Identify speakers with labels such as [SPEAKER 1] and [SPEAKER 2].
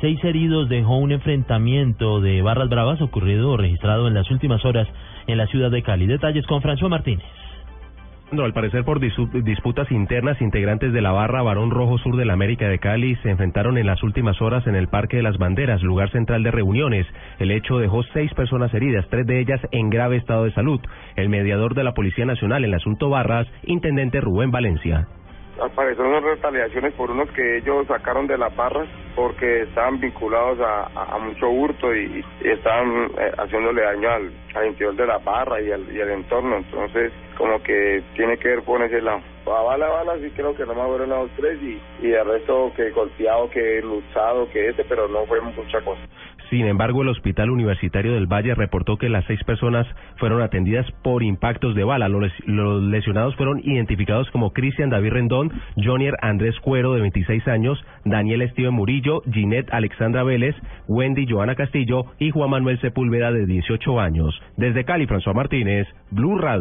[SPEAKER 1] seis heridos dejó un enfrentamiento de barras bravas ocurrido registrado en las últimas horas en la ciudad de Cali. Detalles con François Martínez.
[SPEAKER 2] No, al parecer por disputas internas, integrantes de la barra Barón Rojo Sur de la América de Cali se enfrentaron en las últimas horas en el Parque de las Banderas, lugar central de reuniones. El hecho dejó seis personas heridas, tres de ellas en grave estado de salud. El mediador de la Policía Nacional en el asunto Barras, intendente Rubén Valencia
[SPEAKER 3] al parecer son retaliaciones por unos que ellos sacaron de la parra porque estaban vinculados a, mucho hurto y, estaban eh, haciéndole daño al, al, interior de la parra y al, y al entorno. Entonces, como que tiene que ver con ese lado. A bala a bala sí creo que no me fueron los tres y, y el resto que golpeado, que luchado, que ese, pero no fue mucha cosa.
[SPEAKER 2] Sin embargo, el Hospital Universitario del Valle reportó que las seis personas fueron atendidas por impactos de bala. Los, lesionados fueron identificados como Cristian David Rendón, Jonier Andrés Cuero, de 26 años, Daniel Steven Murillo, Ginette Alexandra Vélez, Wendy Joana Castillo y Juan Manuel Sepúlveda, de 18 años. Desde Cali, François Martínez, Blue Radio.